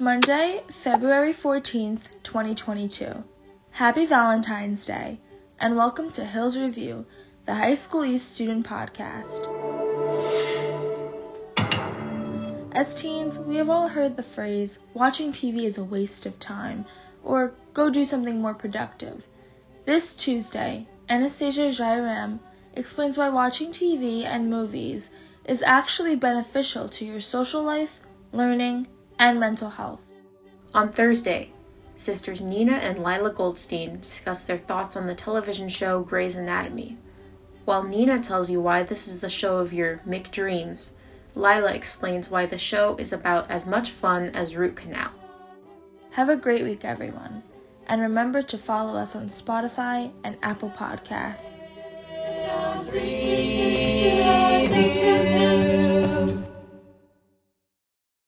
Monday, February 14th, 2022. Happy Valentine's Day, and welcome to Hills Review, the High School East student podcast. As teens, we have all heard the phrase, watching TV is a waste of time, or go do something more productive. This Tuesday, Anastasia Jairam explains why watching TV and movies is actually beneficial to your social life, learning, and mental health. On Thursday, sisters Nina and Lila Goldstein discuss their thoughts on the television show Grey's Anatomy. While Nina tells you why this is the show of your McDreams, Lila explains why the show is about as much fun as root canal. Have a great week, everyone. And remember to follow us on Spotify and Apple Podcasts.